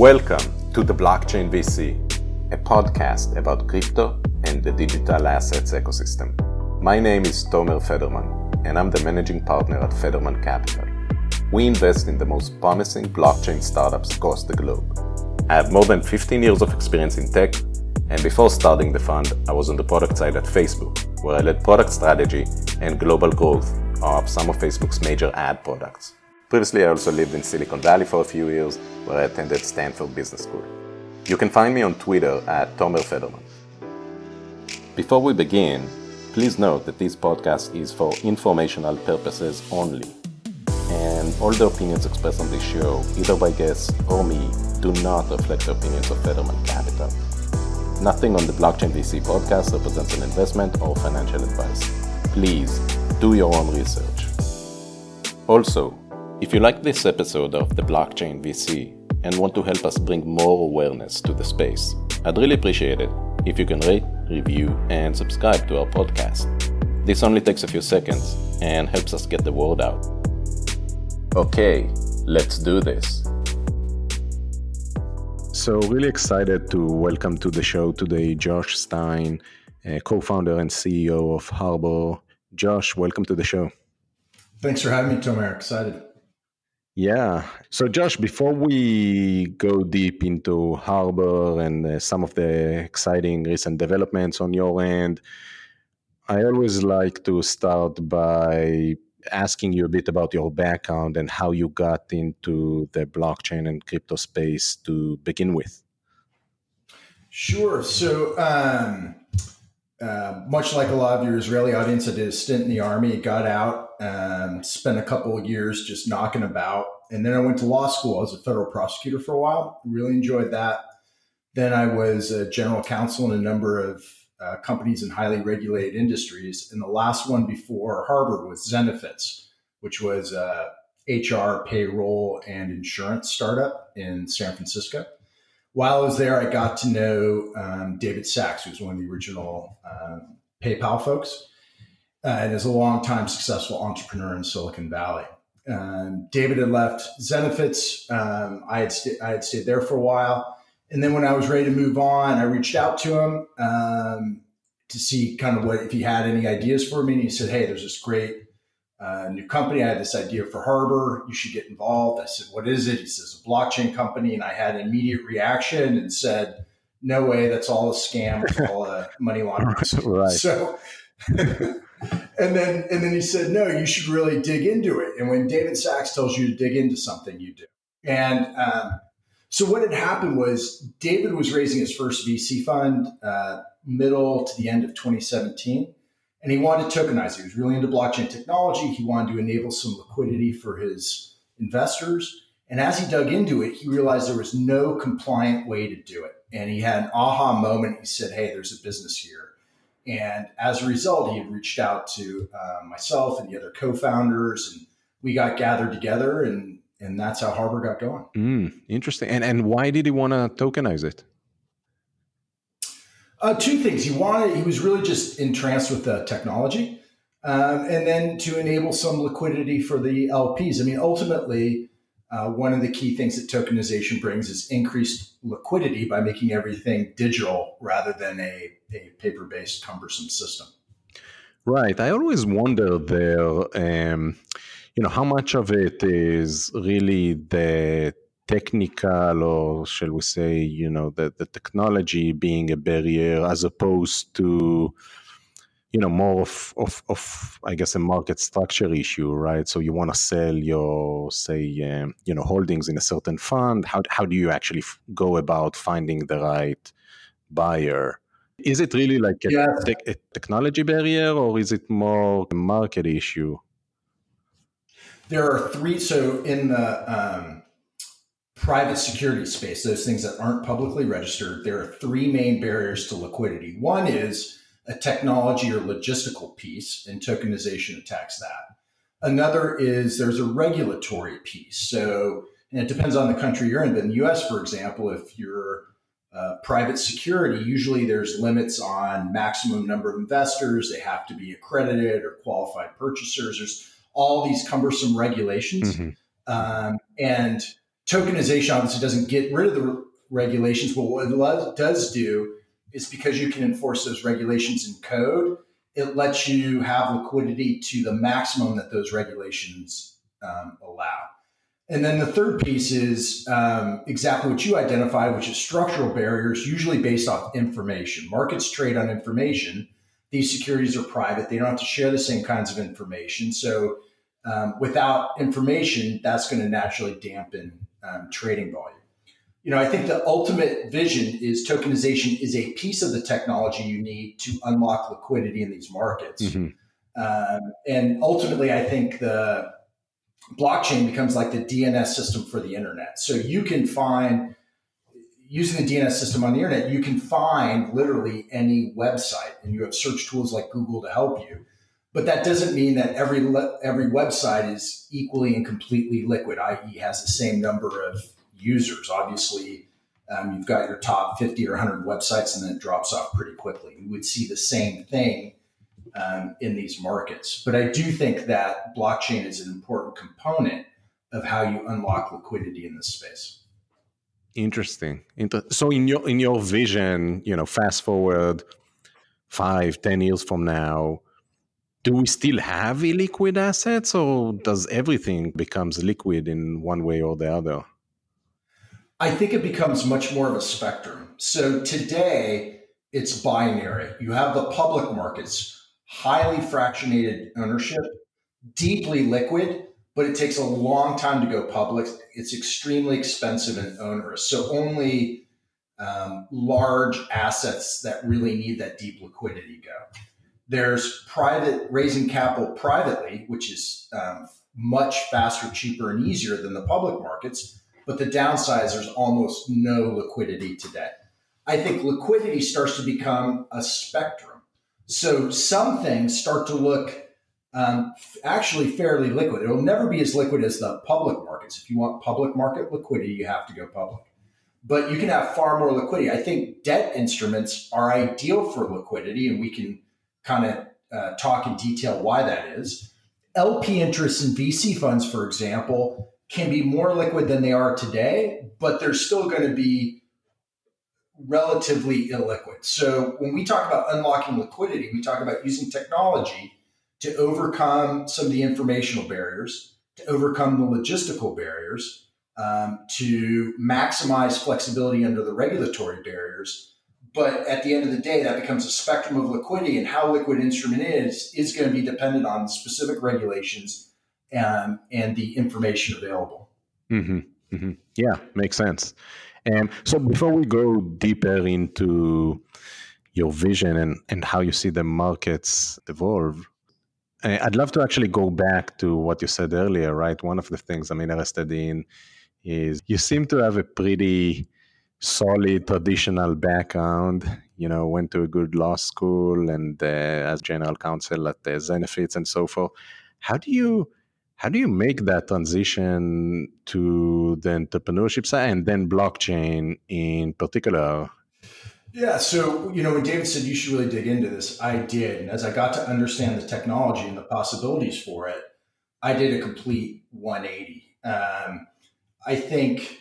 Welcome to the Blockchain VC, a podcast about crypto and the digital assets ecosystem. My name is Tomer Federman, and I'm the managing partner at Federman Capital. We invest in the most promising blockchain startups across the globe. I have more than 15 years of experience in tech, and before starting the fund, I was on the product side at Facebook, where I led product strategy and global growth of some of Facebook's major ad products. Previously, I also lived in Silicon Valley for a few years, where I attended Stanford Business School. You can find me on Twitter at Tomer Federman. Before we begin, please note that this podcast is for informational purposes only, and all the opinions expressed on this show, either by guests or me, do not reflect the opinions of Federman Capital. Nothing on the Blockchain VC podcast represents an investment or financial advice. Please do your own research. Also, if you like this episode of the Blockchain VC and want to help us bring more awareness to the space, I'd really appreciate it if you can rate, review, and subscribe to our podcast. This only takes a few seconds and helps us get the word out. Okay, let's do this. So, really excited to welcome to the show today Josh Stein, uh, co founder and CEO of Harbor. Josh, welcome to the show. Thanks for having me, Tomer. Excited. Yeah. So, Josh, before we go deep into Harbor and uh, some of the exciting recent developments on your end, I always like to start by asking you a bit about your background and how you got into the blockchain and crypto space to begin with. Sure. So, um, uh, much like a lot of your Israeli audience, I did a stint in the army, got out, um, spent a couple of years just knocking about. And then I went to law school I was a federal prosecutor for a while. Really enjoyed that. Then I was a general counsel in a number of uh, companies in highly regulated industries. And the last one before Harbor was Zenefits, which was a HR, payroll, and insurance startup in San Francisco while I was there, I got to know um, David Sacks, who's one of the original um, PayPal folks, uh, and is a long-time successful entrepreneur in Silicon Valley. Um, David had left Zenefits. Um, I had st- I had stayed there for a while, and then when I was ready to move on, I reached out to him um, to see kind of what if he had any ideas for me. And he said, "Hey, there's this great uh, new company. I had this idea for Harbor. You should get involved. I said, What is it? He says, A blockchain company. And I had an immediate reaction and said, No way. That's all a scam. It's all a money laundering. right. So, and then and then he said, No, you should really dig into it. And when David Sacks tells you to dig into something, you do. And um, so what had happened was David was raising his first VC fund uh, middle to the end of 2017 and he wanted to tokenize. He was really into blockchain technology. He wanted to enable some liquidity for his investors. And as he dug into it, he realized there was no compliant way to do it. And he had an aha moment. He said, Hey, there's a business here. And as a result, he had reached out to uh, myself and the other co founders, and we got gathered together, and, and that's how Harbor got going. Mm, interesting. And, and why did he want to tokenize it? Uh, two things. He wanted, he was really just entranced with the technology. Um, and then to enable some liquidity for the LPs. I mean, ultimately, uh, one of the key things that tokenization brings is increased liquidity by making everything digital rather than a, a paper based, cumbersome system. Right. I always wonder there, um, you know, how much of it is really the technical or shall we say you know the, the technology being a barrier as opposed to you know more of, of, of i guess a market structure issue right? So you want to sell your say um, you know holdings in a certain fund. How, how do you actually f- go about finding the right buyer? Is it really like a, yeah. te- a technology barrier or is it more a market issue? There are three so in the um, private security space, those things that aren't publicly registered, there are three main barriers to liquidity. One is a technology or logistical piece, and tokenization attacks that. Another is there's a regulatory piece. So, and it depends on the country you're in, but in the US, for example, if you're uh, private security, usually there's limits on maximum number of investors. They have to be accredited or qualified purchasers. There's all these cumbersome regulations. Mm-hmm. Um, and tokenization obviously doesn't get rid of the regulations, but what it does do is because you can enforce those regulations in code, it lets you have liquidity to the maximum that those regulations um, allow. And then the third piece is um, exactly what you identified, which is structural barriers, usually based off information. Markets trade on information. These securities are private; they don't have to share the same kinds of information. So, um, without information, that's going to naturally dampen um, trading volume you know, I think the ultimate vision is tokenization is a piece of the technology you need to unlock liquidity in these markets. Mm-hmm. Um, and ultimately, I think the blockchain becomes like the DNS system for the internet. So you can find, using the DNS system on the internet, you can find literally any website, and you have search tools like Google to help you. But that doesn't mean that every every website is equally and completely liquid, i.e., has the same number of users. Obviously, um, you've got your top 50 or 100 websites and then it drops off pretty quickly. You would see the same thing um, in these markets. But I do think that blockchain is an important component of how you unlock liquidity in this space. Interesting. So in your in your vision, you know, fast forward five, ten years from now, do we still have illiquid assets or does everything becomes liquid in one way or the other? I think it becomes much more of a spectrum. So today, it's binary. You have the public markets, highly fractionated ownership, deeply liquid, but it takes a long time to go public. It's extremely expensive and onerous. So only um, large assets that really need that deep liquidity go. There's private raising capital privately, which is um, much faster, cheaper, and easier than the public markets but the downside is there's almost no liquidity today. I think liquidity starts to become a spectrum. So some things start to look um, actually fairly liquid. It'll never be as liquid as the public markets. If you want public market liquidity, you have to go public. But you can have far more liquidity. I think debt instruments are ideal for liquidity, and we can kind of uh, talk in detail why that is. LP interests in VC funds, for example, can be more liquid than they are today, but they're still going to be relatively illiquid. So when we talk about unlocking liquidity, we talk about using technology to overcome some of the informational barriers, to overcome the logistical barriers, um, to maximize flexibility under the regulatory barriers. But at the end of the day, that becomes a spectrum of liquidity, and how liquid instrument is is going to be dependent on specific regulations and and the information available. Mm-hmm. Mm-hmm. Yeah, makes sense. And so before we go deeper into your vision and, and how you see the markets evolve, I'd love to actually go back to what you said earlier, right? One of the things I'm interested in is you seem to have a pretty solid traditional background. You know, went to a good law school and uh, as general counsel at the Zenefits and so forth. How do you how do you make that transition to the entrepreneurship side and then blockchain in particular? Yeah, so you know, when David said you should really dig into this, I did. And as I got to understand the technology and the possibilities for it, I did a complete 180. Um, I think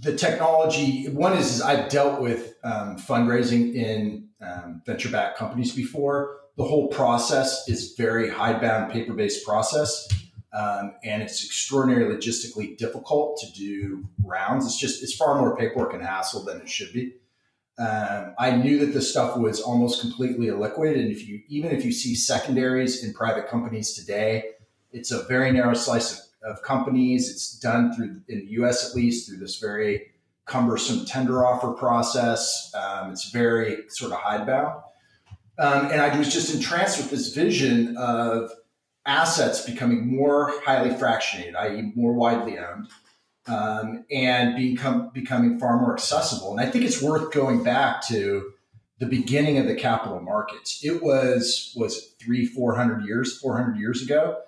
the technology one is, is I've dealt with um, fundraising in um, venture backed companies before the whole process is very hidebound paper based process. Um, and it's extraordinarily logistically difficult to do rounds. It's just, it's far more paperwork and hassle than it should be. Um, I knew that this stuff was almost completely illiquid. And if you, even if you see secondaries in private companies today, it's a very narrow slice of, of companies. It's done through, in the US at least, through this very cumbersome tender offer process. Um, it's very sort of hidebound. Um, and I was just entranced with this vision of assets becoming more highly fractionated, i.e., more widely owned, um, and become, becoming far more accessible. And I think it's worth going back to the beginning of the capital markets. It was was three, four hundred years, four hundred years ago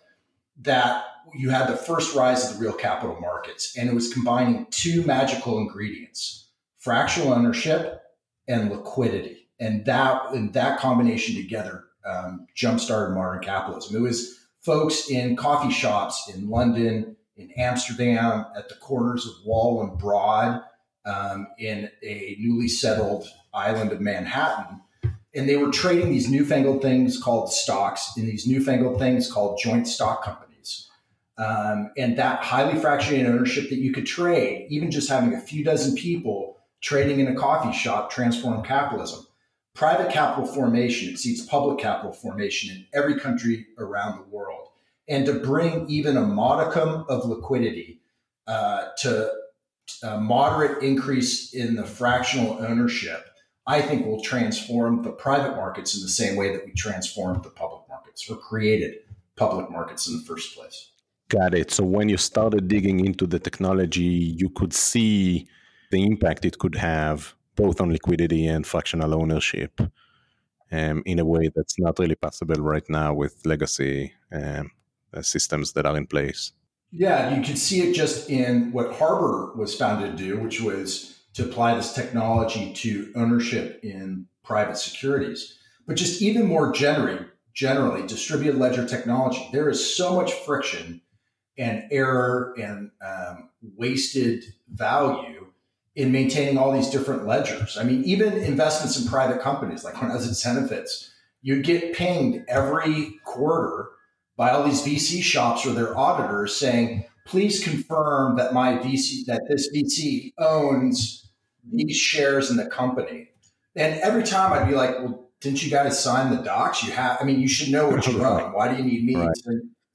that you had the first rise of the real capital markets, and it was combining two magical ingredients: fractional ownership and liquidity and that and that combination together um, jump started modern capitalism. It was folks in coffee shops in London, in Amsterdam, at the corners of Wall and Broad, um, in a newly settled island of Manhattan. And they were trading these newfangled things called stocks in these newfangled things called joint stock companies. Um, and that highly fractionated ownership that you could trade, even just having a few dozen people trading in a coffee shop, transformed capitalism. Private capital formation exceeds public capital formation in every country around the world. And to bring even a modicum of liquidity uh, to a moderate increase in the fractional ownership, I think will transform the private markets in the same way that we transformed the public markets or created public markets in the first place. Got it. So when you started digging into the technology, you could see the impact it could have both on liquidity and fractional ownership um, in a way that's not really possible right now with legacy um, systems that are in place. Yeah, you can see it just in what Harbor was founded to do, which was to apply this technology to ownership in private securities. But just even more generally, generally, distributed ledger technology, there is so much friction and error and um, wasted value in maintaining all these different ledgers. I mean, even investments in private companies, like when I was at Zenefits, you get pinged every quarter by all these VC shops or their auditors saying, please confirm that my VC, that this VC owns these shares in the company. And every time I'd be like, well, didn't you guys sign the docs? You have, I mean, you should know what you're own. Why do you need me right.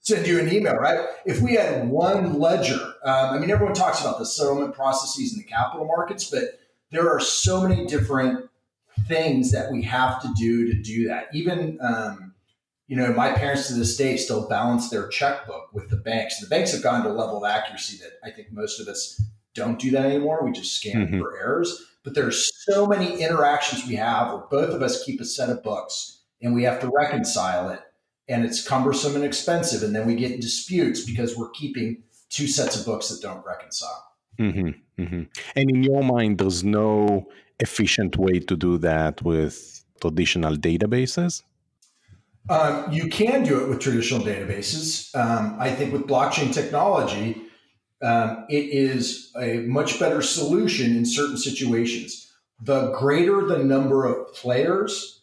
Send you an email, right? If we had one ledger, um, I mean, everyone talks about the settlement processes in the capital markets, but there are so many different things that we have to do to do that. Even, um, you know, my parents to this day still balance their checkbook with the banks. The banks have gone to a level of accuracy that I think most of us don't do that anymore. We just scan mm-hmm. for errors. But there's so many interactions we have where both of us keep a set of books and we have to reconcile it. And it's cumbersome and expensive. And then we get disputes because we're keeping two sets of books that don't reconcile. Mm-hmm. Mm-hmm. And in your mind, there's no efficient way to do that with traditional databases? Um, you can do it with traditional databases. Um, I think with blockchain technology, um, it is a much better solution in certain situations. The greater the number of players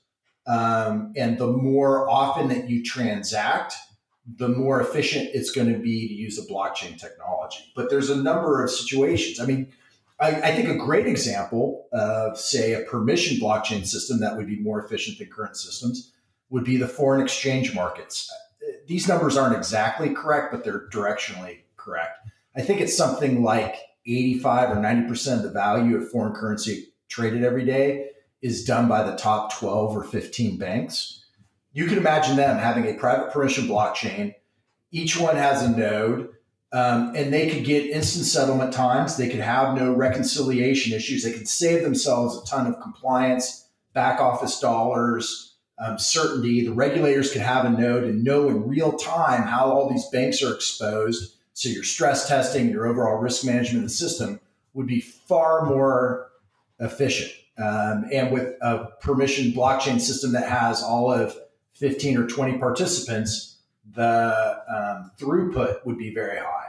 um, and the more often that you transact, the more efficient it's going to be to use a blockchain technology. But there's a number of situations. I mean, I, I think a great example of, say, a permission blockchain system that would be more efficient than current systems would be the foreign exchange markets. These numbers aren't exactly correct, but they're directionally correct. I think it's something like 85 or 90% of the value of foreign currency traded every day is done by the top 12 or 15 banks. You can imagine them having a private permission blockchain. Each one has a node, um, and they could get instant settlement times. They could have no reconciliation issues. They could save themselves a ton of compliance, back office dollars, um, certainty. The regulators could have a node and know in real time how all these banks are exposed. So your stress testing, your overall risk management of the system would be far more efficient. Um, and with a permission blockchain system that has all of 15 or 20 participants, the um, throughput would be very high.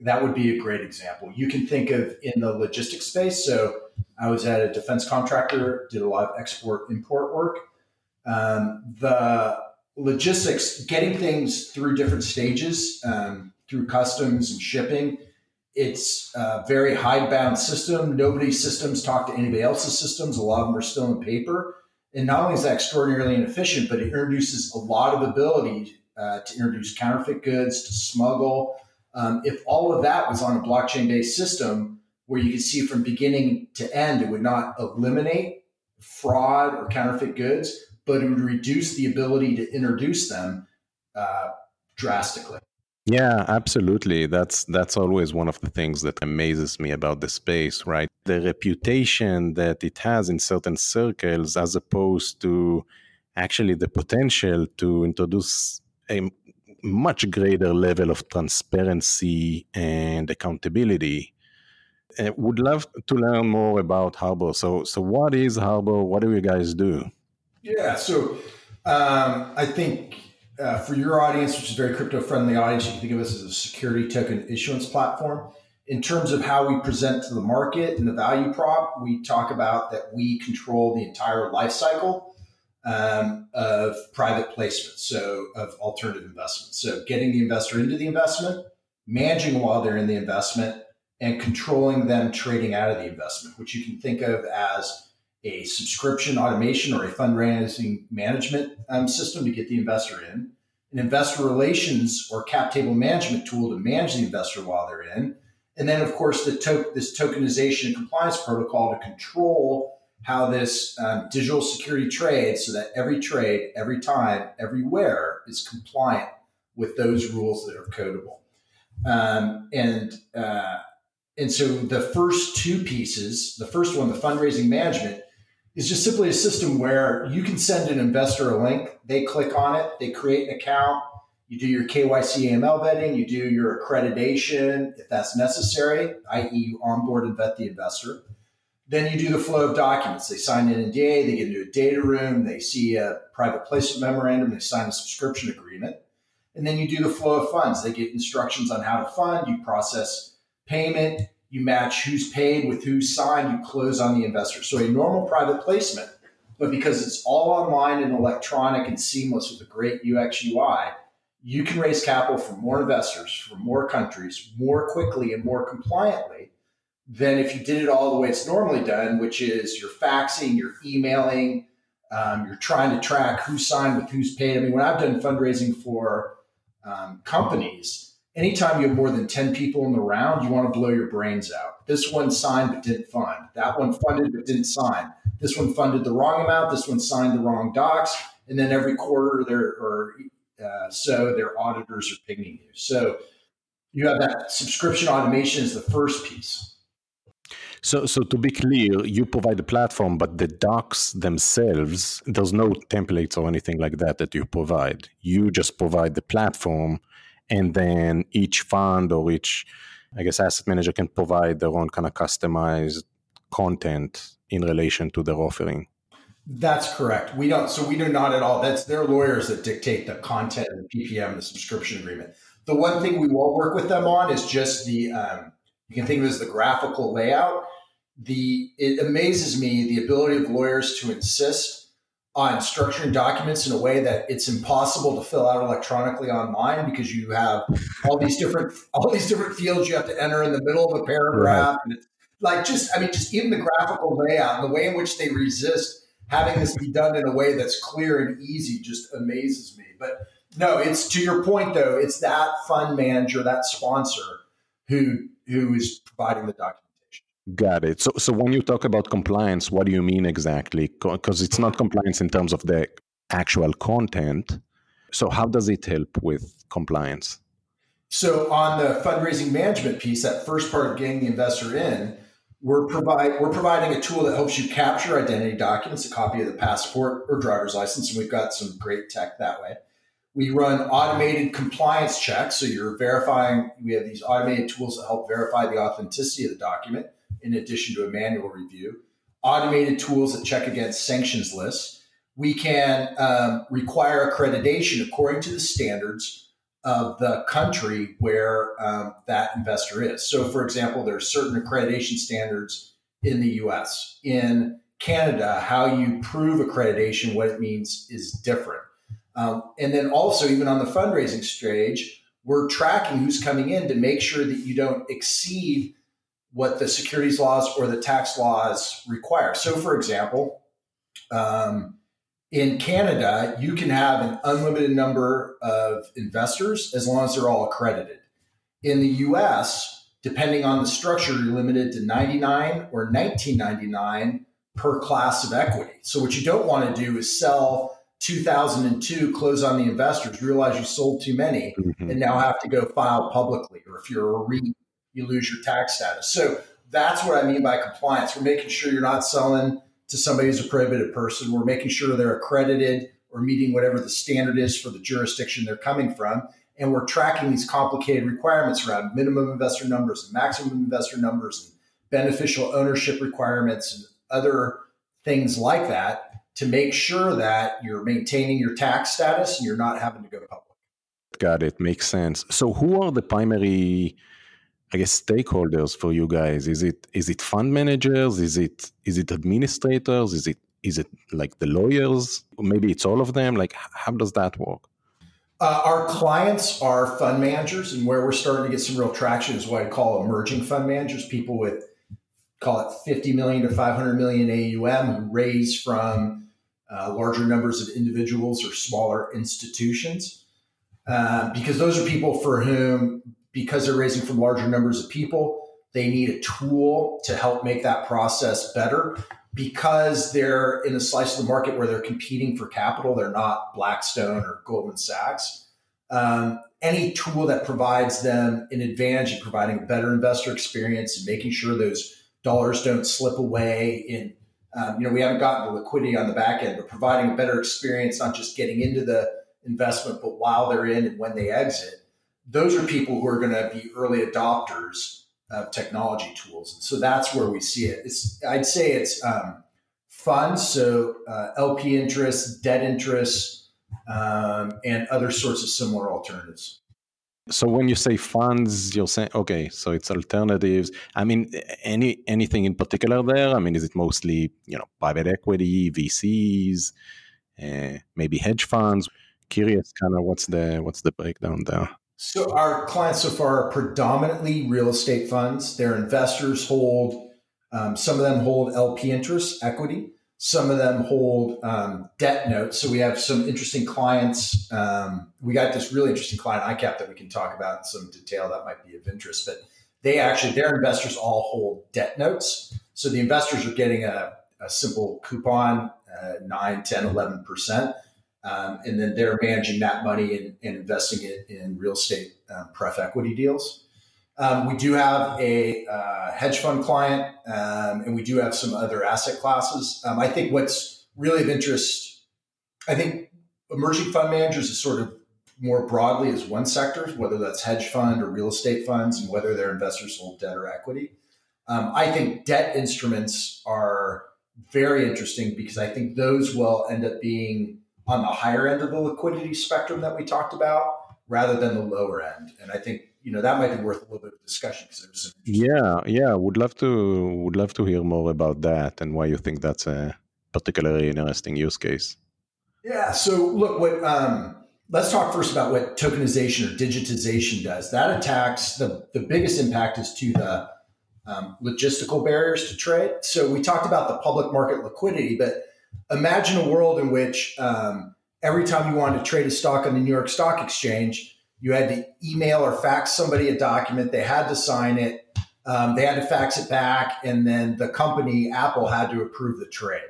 That would be a great example. You can think of in the logistics space. So I was at a defense contractor, did a lot of export import work um, the logistics, getting things through different stages, um, through customs and shipping. It's a very hidebound system. Nobody's systems talk to anybody else's systems. A lot of them are still in paper. And not only is that extraordinarily inefficient, but it introduces a lot of ability uh, to introduce counterfeit goods, to smuggle. Um, if all of that was on a blockchain based system where you could see from beginning to end, it would not eliminate fraud or counterfeit goods, but it would reduce the ability to introduce them uh, drastically. Yeah, absolutely. That's that's always one of the things that amazes me about the space, right? The reputation that it has in certain circles as opposed to actually the potential to introduce a much greater level of transparency and accountability. I uh, would love to learn more about Harbor. So so what is Harbor? What do you guys do? Yeah, so um, I think uh, for your audience, which is a very crypto friendly audience, you can think of us as a security token issuance platform. In terms of how we present to the market and the value prop, we talk about that we control the entire life cycle um, of private placement, so of alternative investments. So getting the investor into the investment, managing while they're in the investment, and controlling them trading out of the investment, which you can think of as a subscription automation or a fundraising management um, system to get the investor in, an investor relations or cap table management tool to manage the investor while they're in, and then of course the to- this tokenization and compliance protocol to control how this um, digital security trades so that every trade, every time, everywhere is compliant with those rules that are codable. Um, and uh, and so the first two pieces, the first one, the fundraising management, is just simply a system where you can send an investor a link. They click on it, they create an account, you do your KYC AML vetting, you do your accreditation if that's necessary, i.e., you onboard and vet the investor. Then you do the flow of documents. They sign an NDA, they get into a data room, they see a private placement memorandum, they sign a subscription agreement. And then you do the flow of funds. They get instructions on how to fund, you process payment, you match who's paid with who's signed, you close on the investor. So a normal private placement, but because it's all online and electronic and seamless with a great UX UI, you can raise capital from more investors from more countries more quickly and more compliantly than if you did it all the way it's normally done, which is you're faxing, you're emailing, um, you're trying to track who signed with who's paid. I mean, when I've done fundraising for um, companies, anytime you have more than 10 people in the round, you want to blow your brains out. This one signed but didn't fund. That one funded but didn't sign. This one funded the wrong amount. This one signed the wrong docs. And then every quarter, there or uh, so their auditors are pinging you. So you have that subscription automation is the first piece. So, so to be clear, you provide the platform, but the docs themselves, there's no templates or anything like that that you provide. You just provide the platform and then each fund or each i guess asset manager can provide their own kind of customized content in relation to their offering. That's correct. We don't so we do not at all. That's their lawyers that dictate the content and the ppm the subscription agreement. The one thing we won't work with them on is just the um, you can think of it as the graphical layout. The it amazes me the ability of lawyers to insist on structuring documents in a way that it's impossible to fill out electronically online because you have all these different all these different fields you have to enter in the middle of a paragraph. Right. and it's like just i mean just even the graphical layout and the way in which they resist having this be done in a way that's clear and easy just amazes me. But no it's to your point though it's that fund manager that sponsor who who is providing the document Got it. So, so when you talk about compliance, what do you mean exactly? Because it's not compliance in terms of the actual content. So, how does it help with compliance? So, on the fundraising management piece, that first part of getting the investor in, we're provide we're providing a tool that helps you capture identity documents, a copy of the passport or driver's license, and we've got some great tech that way. We run automated compliance checks, so you're verifying. We have these automated tools that help verify the authenticity of the document in addition to a manual review, automated tools that check against sanctions lists. We can um, require accreditation according to the standards of the country where um, that investor is. So, for example, there are certain accreditation standards in the US. In Canada, how you prove accreditation, what it means is different. Um, and then also, even on the fundraising stage, we're tracking who's coming in to make sure that you don't exceed what the securities laws or the tax laws require. So, for example, um, in Canada, you can have an unlimited number of investors as long as they're all accredited. In the US, depending on the structure, you're limited to 99 or 1999 per class of equity. So, what you don't want to do is sell 2002, close on the investors, realize you sold too many, mm-hmm. and now have to go file publicly. Or if you're a REIT, you lose your tax status. So that's what I mean by compliance. We're making sure you're not selling to somebody who's a prohibited person. We're making sure they're accredited or meeting whatever the standard is for the jurisdiction they're coming from. And we're tracking these complicated requirements around minimum investor numbers and maximum investor numbers and beneficial ownership requirements and other things like that to make sure that you're maintaining your tax status and you're not having to go public. Got it. Makes sense. So, who are the primary, I guess, stakeholders for you guys? Is it is it fund managers? Is it is it administrators? Is it is it like the lawyers? Maybe it's all of them. Like, how does that work? Uh, our clients are fund managers, and where we're starting to get some real traction is what I call emerging fund managers, people with call it 50 million to 500 million AUM who raise from uh, larger numbers of individuals or smaller institutions. Uh, because those are people for whom, because they're raising from larger numbers of people, they need a tool to help make that process better. Because they're in a slice of the market where they're competing for capital, they're not Blackstone or Goldman Sachs. Um, any tool that provides them an advantage in providing a better investor experience and making sure those dollars don't slip away in um, you know we haven't gotten the liquidity on the back end but providing a better experience not just getting into the investment but while they're in and when they exit those are people who are going to be early adopters of technology tools and so that's where we see it it's i'd say it's um, funds so uh, lp interest debt interest um, and other sorts of similar alternatives so when you say funds, you're saying okay, so it's alternatives. I mean, any anything in particular there? I mean, is it mostly you know private equity, VCs, uh, maybe hedge funds? Curious, kind of what's the what's the breakdown there? So our clients so far are predominantly real estate funds. Their investors hold um, some of them hold LP interest equity. Some of them hold um, debt notes. So we have some interesting clients. Um, we got this really interesting client ICAP that we can talk about in some detail that might be of interest. But they actually, their investors all hold debt notes. So the investors are getting a, a simple coupon, uh, 9, 10, 11%. Um, and then they're managing that money and, and investing it in real estate um, pref equity deals. Um, we do have a uh, hedge fund client, um, and we do have some other asset classes. Um, I think what's really of interest, I think emerging fund managers is sort of more broadly as one sector, whether that's hedge fund or real estate funds, and whether their investors hold debt or equity. Um, I think debt instruments are very interesting because I think those will end up being on the higher end of the liquidity spectrum that we talked about rather than the lower end. And I think you know that might be worth a little bit of discussion because yeah yeah would love to would love to hear more about that and why you think that's a particularly interesting use case. Yeah so look what um, let's talk first about what tokenization or digitization does. That attacks the the biggest impact is to the um, logistical barriers to trade. So we talked about the public market liquidity but imagine a world in which um, every time you wanted to trade a stock on the new york stock exchange you had to email or fax somebody a document. They had to sign it. Um, they had to fax it back, and then the company Apple had to approve the trade.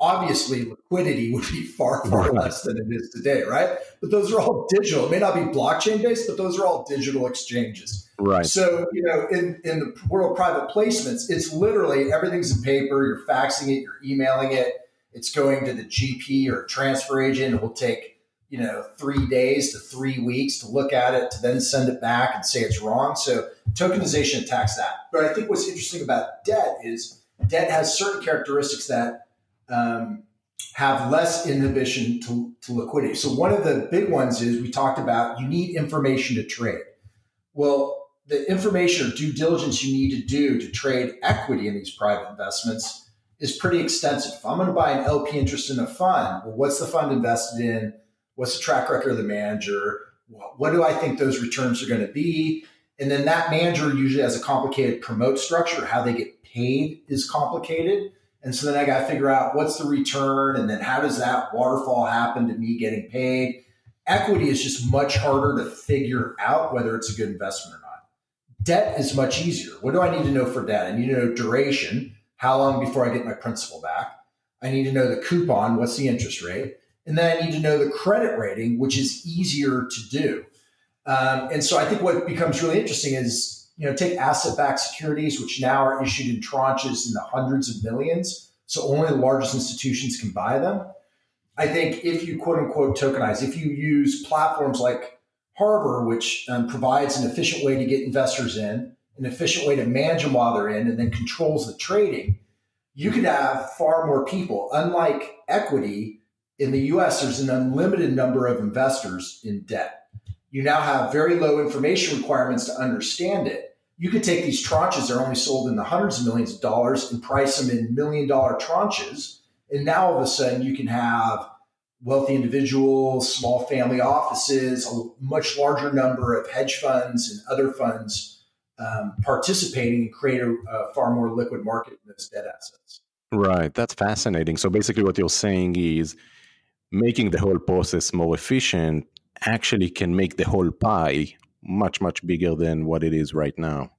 Obviously, liquidity would be far far less than it is today, right? But those are all digital. It may not be blockchain based, but those are all digital exchanges. Right. So you know, in in the world of private placements, it's literally everything's in paper. You're faxing it. You're emailing it. It's going to the GP or transfer agent. It will take you know, three days to three weeks to look at it, to then send it back and say it's wrong. So tokenization attacks that. But I think what's interesting about debt is debt has certain characteristics that um, have less inhibition to, to liquidity. So one of the big ones is we talked about you need information to trade. Well, the information or due diligence you need to do to trade equity in these private investments is pretty extensive. If I'm going to buy an LP interest in a fund, well, what's the fund invested in? What's the track record of the manager? What do I think those returns are going to be? And then that manager usually has a complicated promote structure. How they get paid is complicated. And so then I got to figure out what's the return and then how does that waterfall happen to me getting paid? Equity is just much harder to figure out whether it's a good investment or not. Debt is much easier. What do I need to know for debt? I need to know duration, how long before I get my principal back. I need to know the coupon, what's the interest rate? And then I need to know the credit rating, which is easier to do. Um, and so I think what becomes really interesting is, you know, take asset-backed securities, which now are issued in tranches in the hundreds of millions. So only the largest institutions can buy them. I think if you quote unquote tokenize, if you use platforms like Harbor, which um, provides an efficient way to get investors in, an efficient way to manage them while they're in, and then controls the trading, you could have far more people. Unlike equity in the US, there's an unlimited number of investors in debt. You now have very low information requirements to understand it. You could take these tranches that are only sold in the hundreds of millions of dollars and price them in million dollar tranches. And now all of a sudden you can have wealthy individuals, small family offices, a much larger number of hedge funds and other funds um, participating and create a, a, far more liquid market in those debt assets. Right. That's fascinating. So basically, what you're saying is making the whole process more efficient actually can make the whole pie much, much bigger than what it is right now.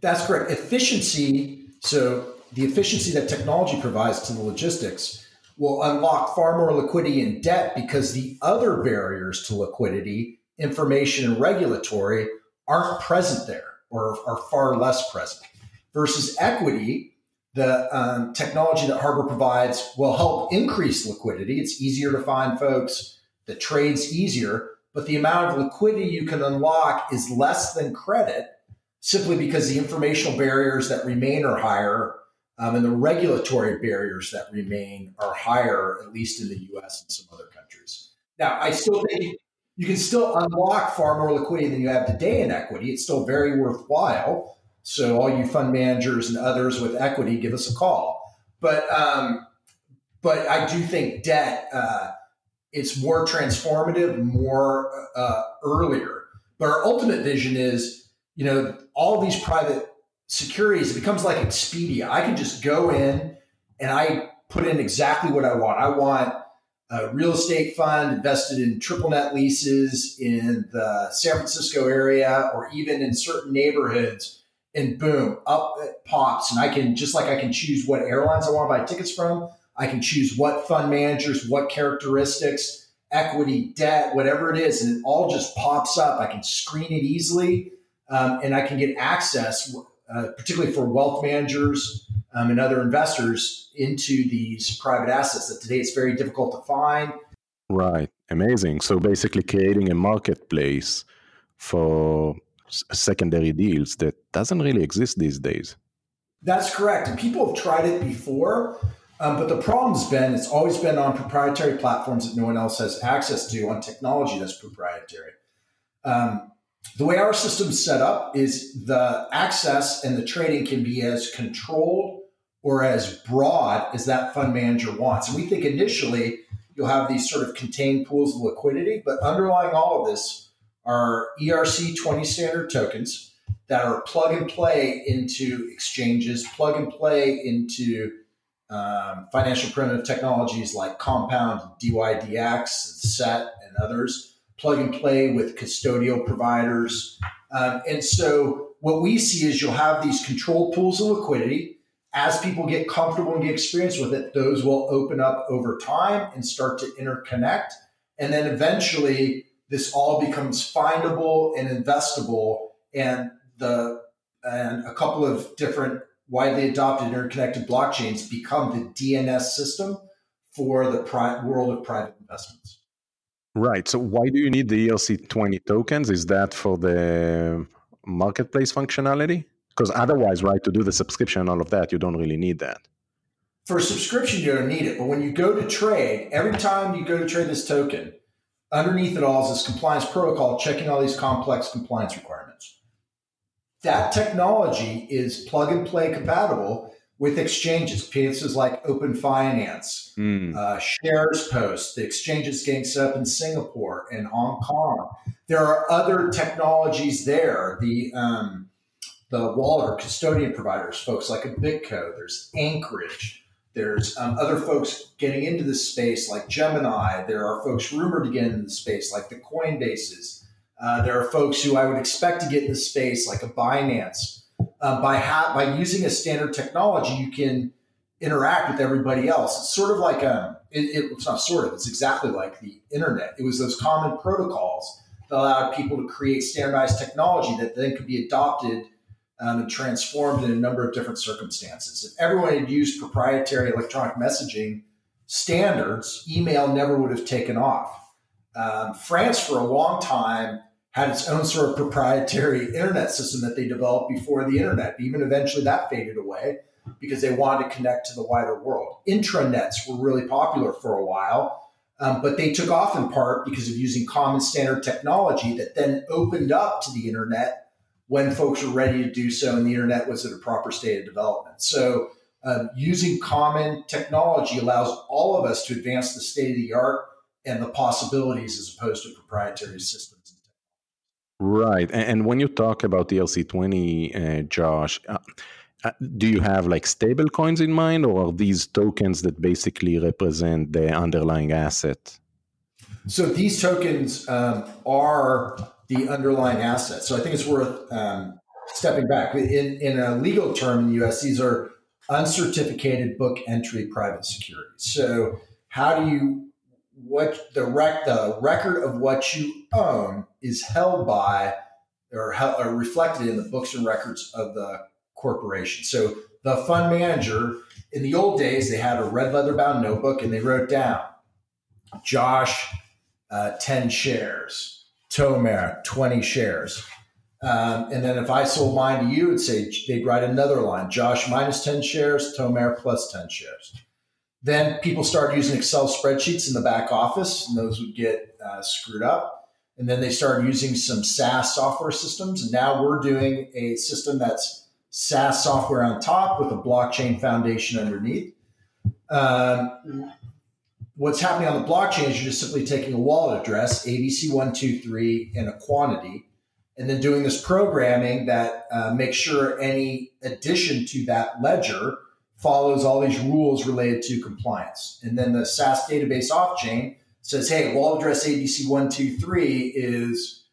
That's correct. Efficiency. So the efficiency that technology provides to the logistics will unlock far more liquidity in debt because the other barriers to liquidity, information and regulatory, aren't present there or are far less present. Versus equity, the um, technology that Harbor provides will help increase liquidity. It's easier to find folks, the trade's easier, but the amount of liquidity you can unlock is less than credit simply because the informational barriers that remain are higher um, and the regulatory barriers that remain are higher, at least in the US and some other countries. Now, I still think you can still unlock far more liquidity than you have today in equity. It's still very worthwhile. So, all you fund managers and others with equity, give us a call. But, um, but I do think debt, uh, it's more transformative, more uh, earlier. But our ultimate vision is, you know, all these private securities, it becomes like Expedia. I can just go in and I put in exactly what I want. I want a real estate fund invested in triple net leases in the San Francisco area or even in certain neighborhoods. And boom, up it pops. And I can, just like I can choose what airlines I want to buy tickets from, I can choose what fund managers, what characteristics, equity, debt, whatever it is. And it all just pops up. I can screen it easily um, and I can get access uh, particularly for wealth managers um, and other investors into these private assets that today it's very difficult to find. Right. Amazing. So basically creating a marketplace for secondary deals that doesn't really exist these days. That's correct. And people have tried it before, um, but the problem's been it's always been on proprietary platforms that no one else has access to on technology that's proprietary. Um, the way our system's set up is the access and the trading can be as controlled or as broad as that fund manager wants. And we think initially you'll have these sort of contained pools of liquidity, but underlying all of this are ERC 20 standard tokens that are plug and play into exchanges, plug and play into um, financial primitive technologies like Compound, DYDX, and SET, and others plug and play with custodial providers. Um, and so what we see is you'll have these controlled pools of liquidity. As people get comfortable and get experience with it, those will open up over time and start to interconnect. And then eventually this all becomes findable and investable. And the and a couple of different widely adopted interconnected blockchains become the DNS system for the pri- world of private investments. Right. So why do you need the ERC20 tokens? Is that for the marketplace functionality? Because otherwise, right, to do the subscription and all of that, you don't really need that. For a subscription, you don't need it. But when you go to trade, every time you go to trade this token, underneath it all is this compliance protocol checking all these complex compliance requirements. That technology is plug and play compatible with exchanges, places like Open Finance, mm. uh, SharesPost, the exchanges getting set up in Singapore and Hong Kong. There are other technologies there. The um, the wallet or custodian providers, folks like a BitGo. There's Anchorage. There's um, other folks getting into this space like Gemini. There are folks rumored to get into the space like the Coinbases. Uh, there are folks who I would expect to get in the space like a Binance uh, by ha- by using a standard technology, you can interact with everybody else. It's sort of like a, um, it, it, it's not sort of, it's exactly like the internet. It was those common protocols that allowed people to create standardized technology that then could be adopted um, and transformed in a number of different circumstances. If everyone had used proprietary electronic messaging standards, email never would have taken off. Um, France, for a long time, had its own sort of proprietary internet system that they developed before the internet. Even eventually that faded away. because they wanted to connect to the wider world. Intranets were really popular for a while, um, but they took off in part because of using common standard technology that then opened up to the internet when folks were ready to do so and the internet was at a proper state of development. So, um, using common technology allows all of us to advance the state of the art and the possibilities as opposed to proprietary systems. Right. And, when you talk about the ERC20, uh, Josh, uh, uh, do you have like stable coins in mind or are these tokens that basically represent the underlying asset? So these tokens um, are the underlying asset. So I think it's worth um, stepping back. In, in a legal term in the US, these are uncertificated book entry private securities. So how do you what the rec the record of what you own is held by or, or reflected in the books and records of the corporation. So the fund manager in the old days they had a red leather bound notebook and they wrote down Josh uh, 10 shares, Tomer 20 shares. Um, and then if I sold mine to you, it'd say they'd write another line: Josh minus ten shares, Tomer plus ten shares. Then people started using Excel spreadsheets in the back office, and those would get uh, screwed up. And then they started using some SaaS software systems, and now we're doing a system that's SaaS software on top with a blockchain foundation underneath. Um, what's happening on the blockchain is you're just simply taking a wallet address, ABC123, and a quantity, and then doing this programming that uh, makes sure any addition to that ledger follows all these rules related to compliance. And then the SaaS database off chain says, hey, wallet address ABC123 is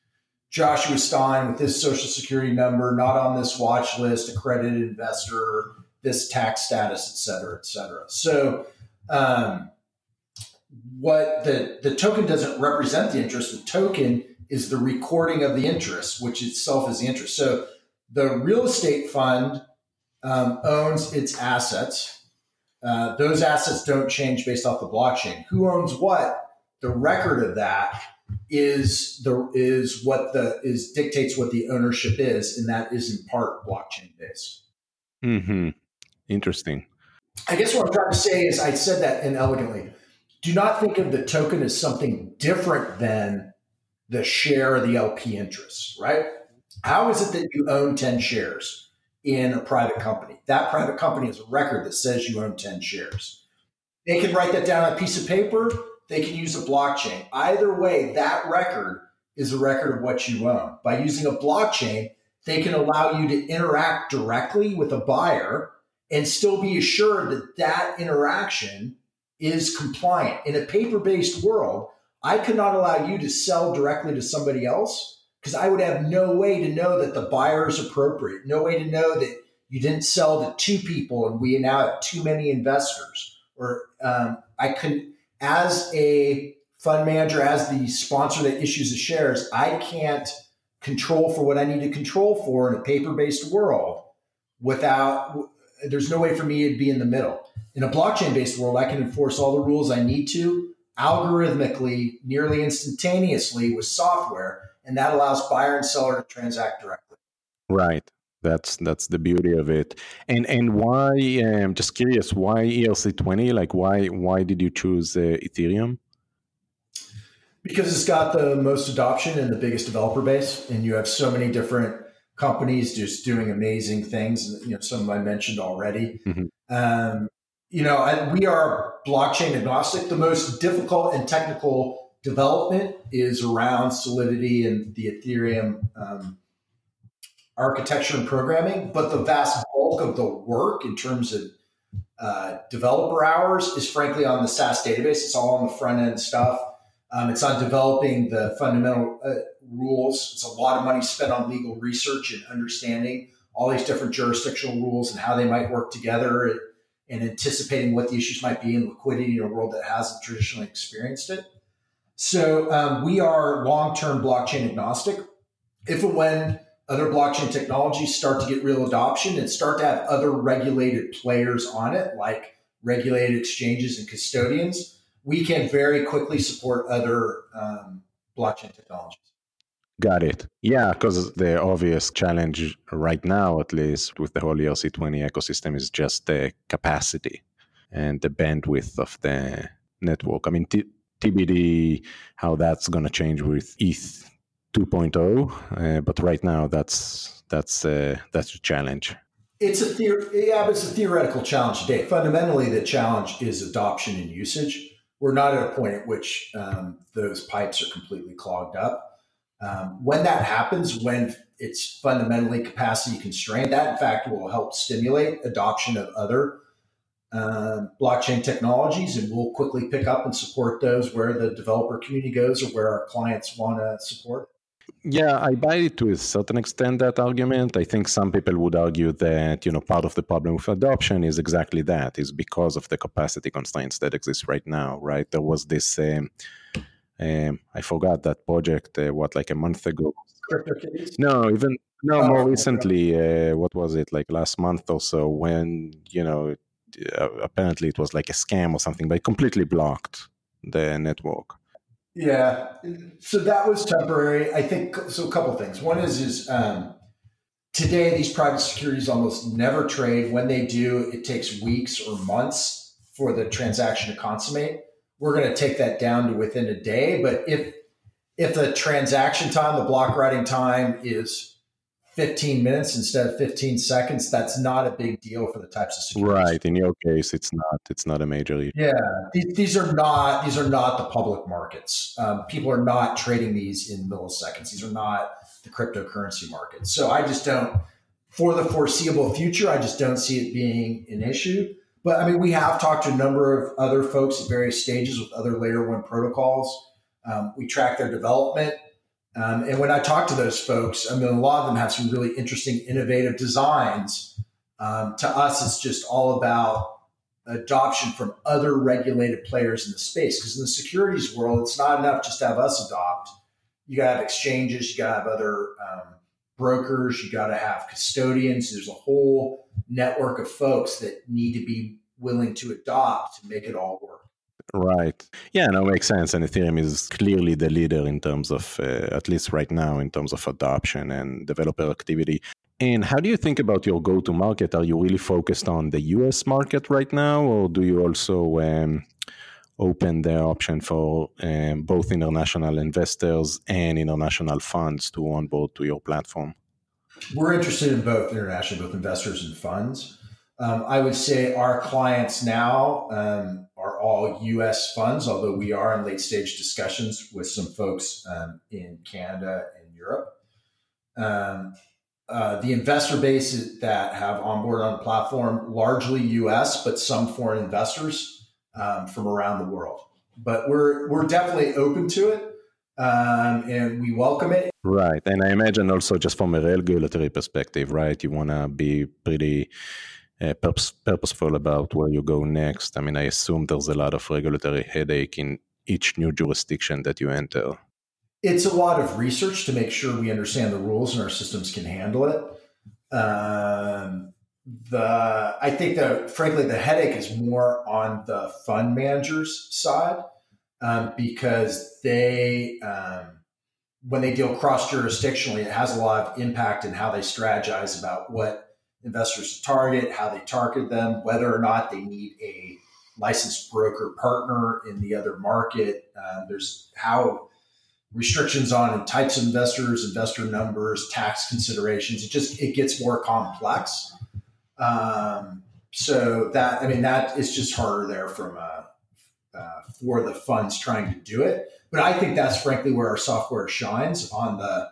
Joshua Stein with this social security number, not on this watch list, accredited investor, this tax status, et cetera, et cetera. So, um, what the, the token doesn't represent the interest, the token is the recording of the interest, which itself is the interest. So the real estate fund um, owns its assets. Uh, those assets don't change based off the blockchain. Who owns what? The record of that is the is what the is dictates what the ownership is, and that is in part blockchain based. Hmm. Interesting. I guess what I'm trying to say is I said that inelegantly. Do not think of the token as something different than the share of the LP interest, right? How is it that you own 10 shares in a private company? That private company has a record that says you own 10 shares. They can write that down on a piece of paper, they can use a blockchain. Either way, that record is a record of what you own. By using a blockchain, they can allow you to interact directly with a buyer and still be assured that that interaction is compliant. In a paper based world, I could not allow you to sell directly to somebody else because I would have no way to know that the buyer is appropriate, no way to know that you didn't sell to two people and we now have too many investors. Or um, I couldn't, as a fund manager, as the sponsor that issues the shares, I can't control for what I need to control for in a paper based world without, there's no way for me to be in the middle. In a blockchain based world, I can enforce all the rules I need to algorithmically, nearly instantaneously with software, and that allows buyer and seller to transact directly. Right. That's that's the beauty of it. And and why? I'm um, just curious. Why ERC20? Like why why did you choose uh, Ethereum? Because it's got the most adoption and the biggest developer base, and you have so many different companies just doing amazing things. You know, some of I mentioned already. Mm-hmm. Um, you know, I, we are blockchain agnostic. The most difficult and technical development is around Solidity and the Ethereum um, architecture and programming, but the vast bulk of the work in terms of uh, developer hours is frankly on the SaaS database. It's all on the front end stuff. Um, it's on developing the fundamental uh, rules. It's a lot of money spent on legal research and understanding all these different jurisdictional rules and how they might work together. And anticipating what the issues might be in liquidity in a world that hasn't traditionally experienced it. So um, we are long-term blockchain agnostic. If and when other blockchain technologies start to get real adoption and start to have other regulated players on it, like regulated exchanges and custodians, we can very quickly support other um, blockchain technologies. Got it. Yeah, because the obvious challenge right now, at least with the whole ERC20 ecosystem, is just the capacity and the bandwidth of the network. I mean, t- TBD how that's going to change with ETH 2.0, uh, but right now that's that's uh, that's a challenge. It's a theor- yeah, but it's a theoretical challenge today. Fundamentally, the challenge is adoption and usage. We're not at a point at which um, those pipes are completely clogged up. Um, when that happens, when it's fundamentally capacity constrained, that in fact will help stimulate adoption of other uh, blockchain technologies, and we'll quickly pick up and support those where the developer community goes or where our clients want to support. Yeah, I buy it to a certain extent that argument. I think some people would argue that you know part of the problem with adoption is exactly that is because of the capacity constraints that exist right now. Right, there was this. Um, um, I forgot that project. Uh, what like a month ago? No, even no oh, more recently. Uh, what was it like last month or so? When you know uh, apparently it was like a scam or something, but it completely blocked the network. Yeah, so that was temporary. I think so. A couple things. One is is um, today these private securities almost never trade. When they do, it takes weeks or months for the transaction to consummate. We're going to take that down to within a day. But if if the transaction time, the block writing time is 15 minutes instead of 15 seconds that's not a big deal for the types of securities. right in your case it's not it's not a major issue. Yeah these, these are not these are not the public markets. Um, people are not trading these in milliseconds. These are not the cryptocurrency markets. So i just don't for the foreseeable future i just don't see it being an issue. But i mean we have talked to a number of other folks at various stages with other layer one protocols. Um, we track their development um, and when I talk to those folks, I mean, a lot of them have some really interesting, innovative designs. Um, to us, it's just all about adoption from other regulated players in the space. Because in the securities world, it's not enough just to have us adopt. You got to have exchanges, you got to have other um, brokers, you got to have custodians. There's a whole network of folks that need to be willing to adopt to make it all work. Right. Yeah, no, makes sense. And Ethereum is clearly the leader in terms of, uh, at least right now, in terms of adoption and developer activity. And how do you think about your go to market? Are you really focused on the US market right now, or do you also um, open the option for um, both international investors and international funds to onboard to your platform? We're interested in both international, both investors and funds. Um, I would say our clients now um, are all U.S. funds, although we are in late stage discussions with some folks um, in Canada and Europe. Um, uh, the investor base that have onboarded on the platform largely U.S., but some foreign investors um, from around the world. But we're we're definitely open to it. Um, and we welcome it. Right. And I imagine also just from a regulatory perspective, right? You want to be pretty uh, purpose, purposeful about where you go next. I mean, I assume there's a lot of regulatory headache in each new jurisdiction that you enter. It's a lot of research to make sure we understand the rules and our systems can handle it. Um, the I think that frankly the headache is more on the fund managers side um, because they um, when they deal cross jurisdictionally, it has a lot of impact in how they strategize about what investors to target, how they target them, whether or not they need a licensed broker partner in the other market. Uh, there's how restrictions on types of investors, investor numbers, tax considerations. It just it gets more complex. Um, so that I mean that is just harder there from a, uh, for the funds trying to do it. But I think that's frankly where our software shines on the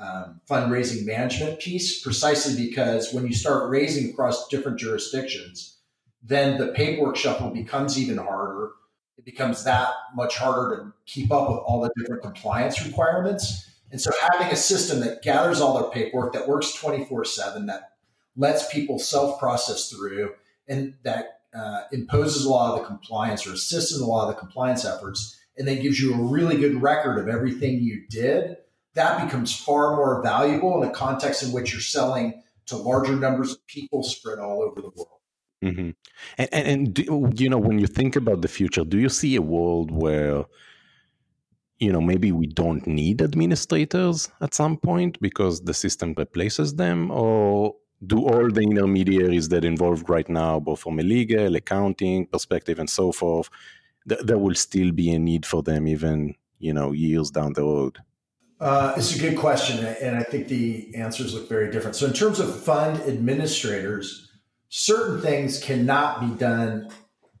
um, fundraising management piece, precisely because when you start raising across different jurisdictions, then the paperwork shuffle becomes even harder. It becomes that much harder to keep up with all the different compliance requirements. And so, having a system that gathers all their paperwork, that works 24 7, that lets people self process through, and that uh, imposes a lot of the compliance or assists in a lot of the compliance efforts, and then gives you a really good record of everything you did that becomes far more valuable in the context in which you're selling to larger numbers of people spread all over the world. Mm-hmm. And, and, and do, you know, when you think about the future, do you see a world where you know maybe we don't need administrators at some point because the system replaces them or do all the intermediaries that involved right now both from a legal accounting perspective and so forth th- there will still be a need for them even you know years down the road uh, it's a good question and i think the answers look very different so in terms of fund administrators certain things cannot be done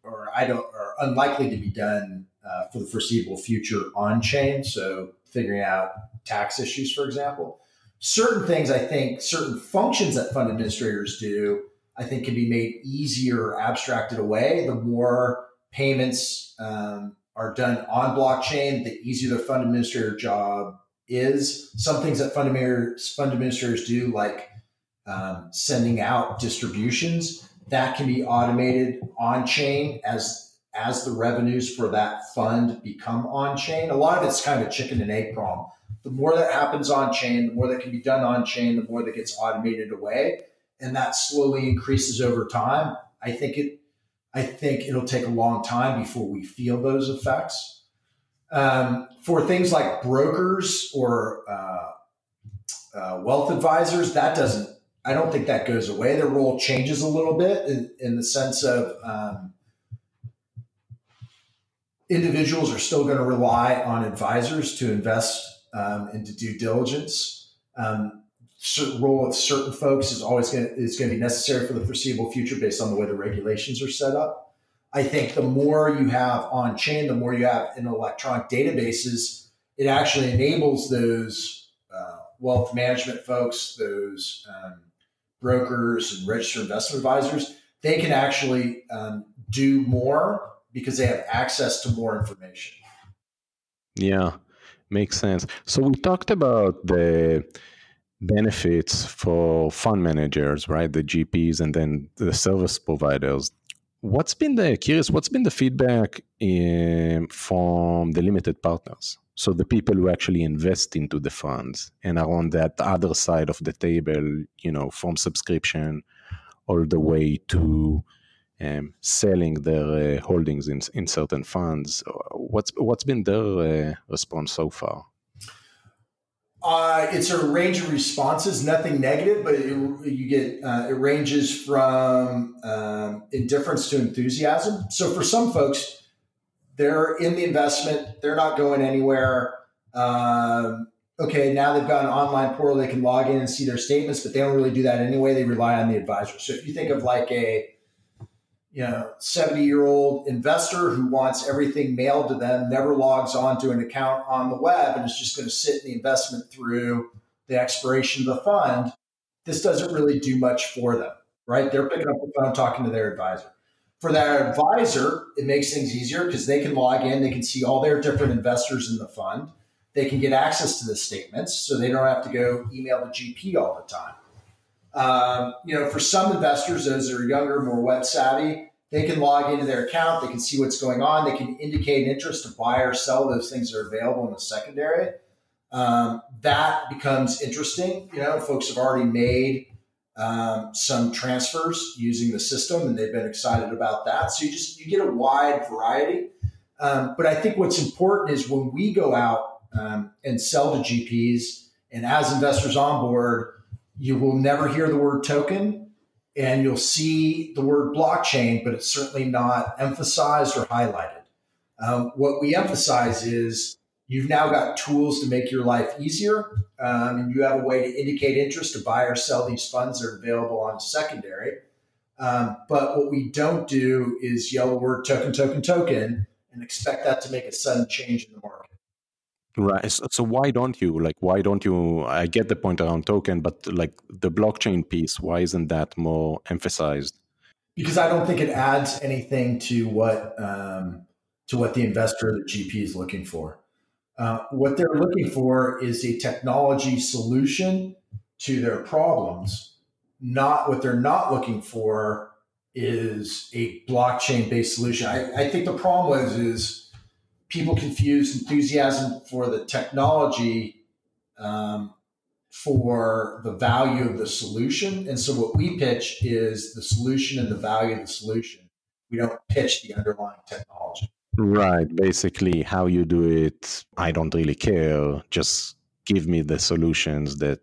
or i don't are unlikely to be done uh, for the foreseeable future on chain. So figuring out tax issues, for example. Certain things, I think, certain functions that fund administrators do, I think, can be made easier, or abstracted away. The more payments um, are done on blockchain, the easier the fund administrator job is. Some things that fund administrators, fund administrators do, like um, sending out distributions, that can be automated on chain as as the revenues for that fund become on chain. A lot of it's kind of a chicken and egg problem. The more that happens on chain, the more that can be done on chain, the more that gets automated away, and that slowly increases over time. I think it. I think it'll take a long time before we feel those effects. Um, for things like brokers or uh, uh, wealth advisors, that doesn't. I don't think that goes away. Their role changes a little bit in, in the sense of um, individuals are still going to rely on advisors to invest um, and to due diligence. Um, role of certain folks is always going to, is going to be necessary for the foreseeable future based on the way the regulations are set up. I think the more you have on chain, the more you have in electronic databases, it actually enables those uh, wealth management folks, those um, brokers and registered investment advisors, they can actually um, do more because they have access to more information. Yeah, makes sense. So we talked about the benefits for fund managers, right? The GPs and then the service providers. What's been the curious? What's been the feedback in, from the limited partners? So the people who actually invest into the funds and are on that other side of the table, you know, from subscription all the way to um, selling their uh, holdings in, in certain funds. What's what's been their uh, response so far? Uh, it's a range of responses, nothing negative, but it, you get uh, it ranges from um, indifference to enthusiasm. So for some folks, they're in the investment, they're not going anywhere. Um, okay, now they've got an online portal, they can log in and see their statements, but they don't really do that anyway. They rely on the advisor. So if you think of like a you know 70 year old investor who wants everything mailed to them never logs on to an account on the web and is just going to sit in the investment through the expiration of the fund this doesn't really do much for them right? They're picking up the phone talking to their advisor. For their advisor it makes things easier because they can log in they can see all their different investors in the fund. They can get access to the statements so they don't have to go email the gp all the time um, you know, for some investors, those that are younger, more web savvy, they can log into their account, they can see what's going on, they can indicate an interest to buy or sell those things that are available in the secondary. Um, that becomes interesting. You know, folks have already made um, some transfers using the system, and they've been excited about that. So you just you get a wide variety. Um, but I think what's important is when we go out um, and sell to GPs, and as investors on board, you will never hear the word token and you'll see the word blockchain, but it's certainly not emphasized or highlighted. Um, what we emphasize is you've now got tools to make your life easier, um, and you have a way to indicate interest to buy or sell these funds that are available on secondary. Um, but what we don't do is yell the word token, token, token, and expect that to make a sudden change in the market. Right. So, why don't you like? Why don't you? I get the point around token, but like the blockchain piece, why isn't that more emphasized? Because I don't think it adds anything to what um, to what the investor, the GP, is looking for. Uh, what they're looking for is a technology solution to their problems. Not what they're not looking for is a blockchain based solution. I, I think the problem was is people confuse enthusiasm for the technology um, for the value of the solution. And so what we pitch is the solution and the value of the solution. We don't pitch the underlying technology. Right. Basically, how you do it, I don't really care. Just give me the solutions that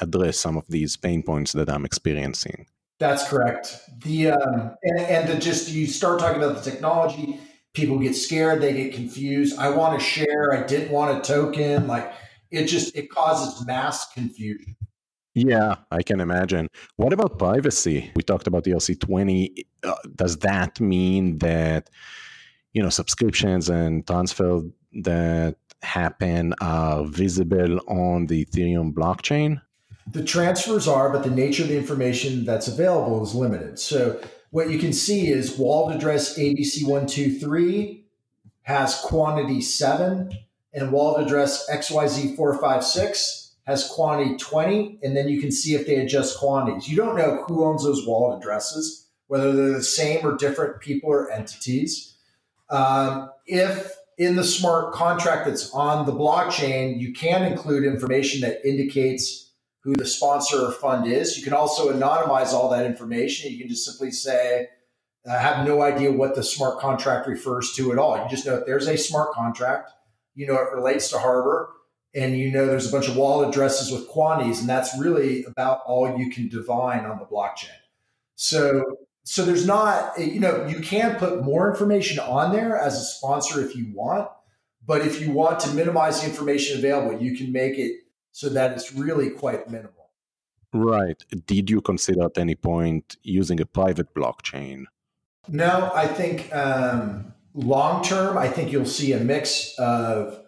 address some of these pain points that I'm experiencing. That's correct. The um, and, and the just you start talking about the technology, people get scared, they get confused. I want to share. I didn't want a token. Like it just it causes mass confusion. Yeah, I can imagine. What about privacy? We talked about ERC20. Uh, does that mean that you know subscriptions and transfer that happen are visible on the Ethereum blockchain? The transfers are, but the nature of the information that's available is limited. So what you can see is wallet address ABC123 has quantity 7 and wallet address XYZ456 has quantity 20 and then you can see if they adjust quantities. You don't know who owns those wallet addresses, whether they're the same or different people or entities. Um, if in the smart contract that's on the blockchain, you can include information that indicates who the sponsor or fund is. You can also anonymize all that information. You can just simply say, I have no idea what the smart contract refers to at all. You just know if there's a smart contract. You know it relates to Harbor, and you know there's a bunch of wallet addresses with quantities, and that's really about all you can divine on the blockchain. So, so there's not, you know, you can put more information on there as a sponsor if you want, but if you want to minimize the information available, you can make it so that it's really quite minimal. Right. Did you consider at any point using a private blockchain? No, I think um, long term, I think you'll see a mix of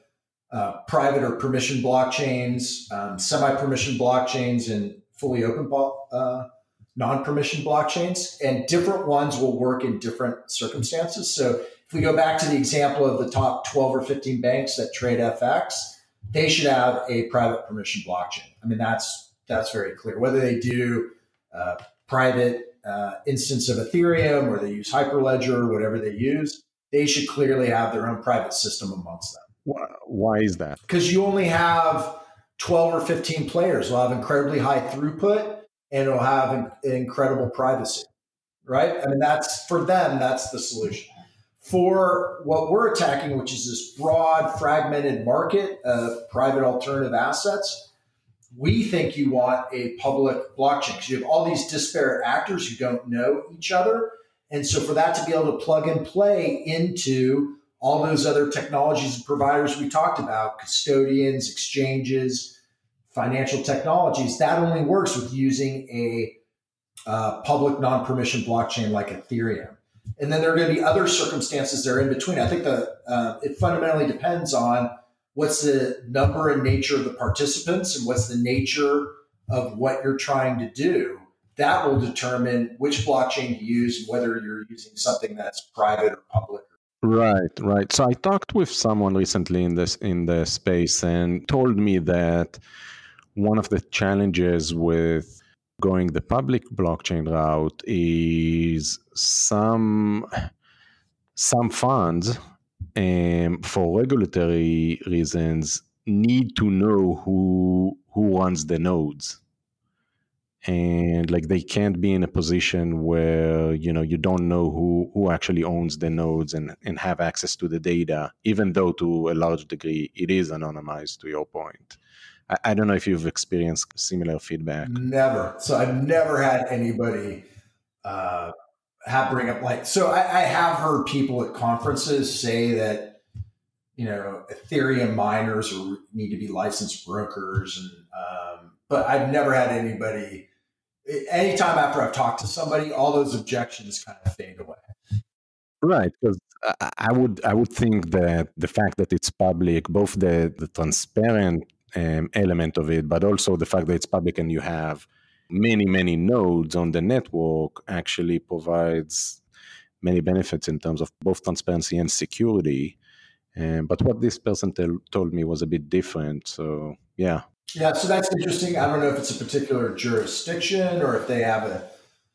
uh, private or permission blockchains, um, semi permission blockchains, and fully open uh, non permission blockchains. And different ones will work in different circumstances. So if we go back to the example of the top 12 or 15 banks that trade FX, they should have a private permission blockchain. I mean, that's that's very clear. Whether they do uh, private uh, instance of Ethereum or they use Hyperledger or whatever they use, they should clearly have their own private system amongst them. Why is that? Because you only have 12 or 15 players. Will have incredibly high throughput and it'll have in- incredible privacy, right? I mean, that's for them, that's the solution for what we're attacking, which is this broad, fragmented market of private alternative assets, we think you want a public blockchain because you have all these disparate actors who don't know each other. And so, for that to be able to plug and play into all those other technologies and providers we talked about, custodians, exchanges, financial technologies, that only works with using a uh, public non permission blockchain like Ethereum and then there are going to be other circumstances that are in between. I think the uh, it fundamentally depends on what's the number and nature of the participants and what's the nature of what you're trying to do. That will determine which blockchain to use and whether you're using something that's private or public. Right, right. So I talked with someone recently in this in the space and told me that one of the challenges with going the public blockchain route is some some funds um, for regulatory reasons need to know who who runs the nodes. And like they can't be in a position where you know you don't know who who actually owns the nodes and and have access to the data even though to a large degree it is anonymized to your point I, I don't know if you've experienced similar feedback. Never. So I've never had anybody uh, have bring up like. So I, I have heard people at conferences say that you know Ethereum miners need to be licensed brokers, and um, but I've never had anybody. Anytime after I've talked to somebody, all those objections kind of fade away. Right, because I would I would think that the fact that it's public, both the the transparent um, element of it, but also the fact that it's public and you have many, many nodes on the network actually provides many benefits in terms of both transparency and security. Um, but what this person told me was a bit different. So, yeah. Yeah, so that's interesting. I don't know if it's a particular jurisdiction or if they have a,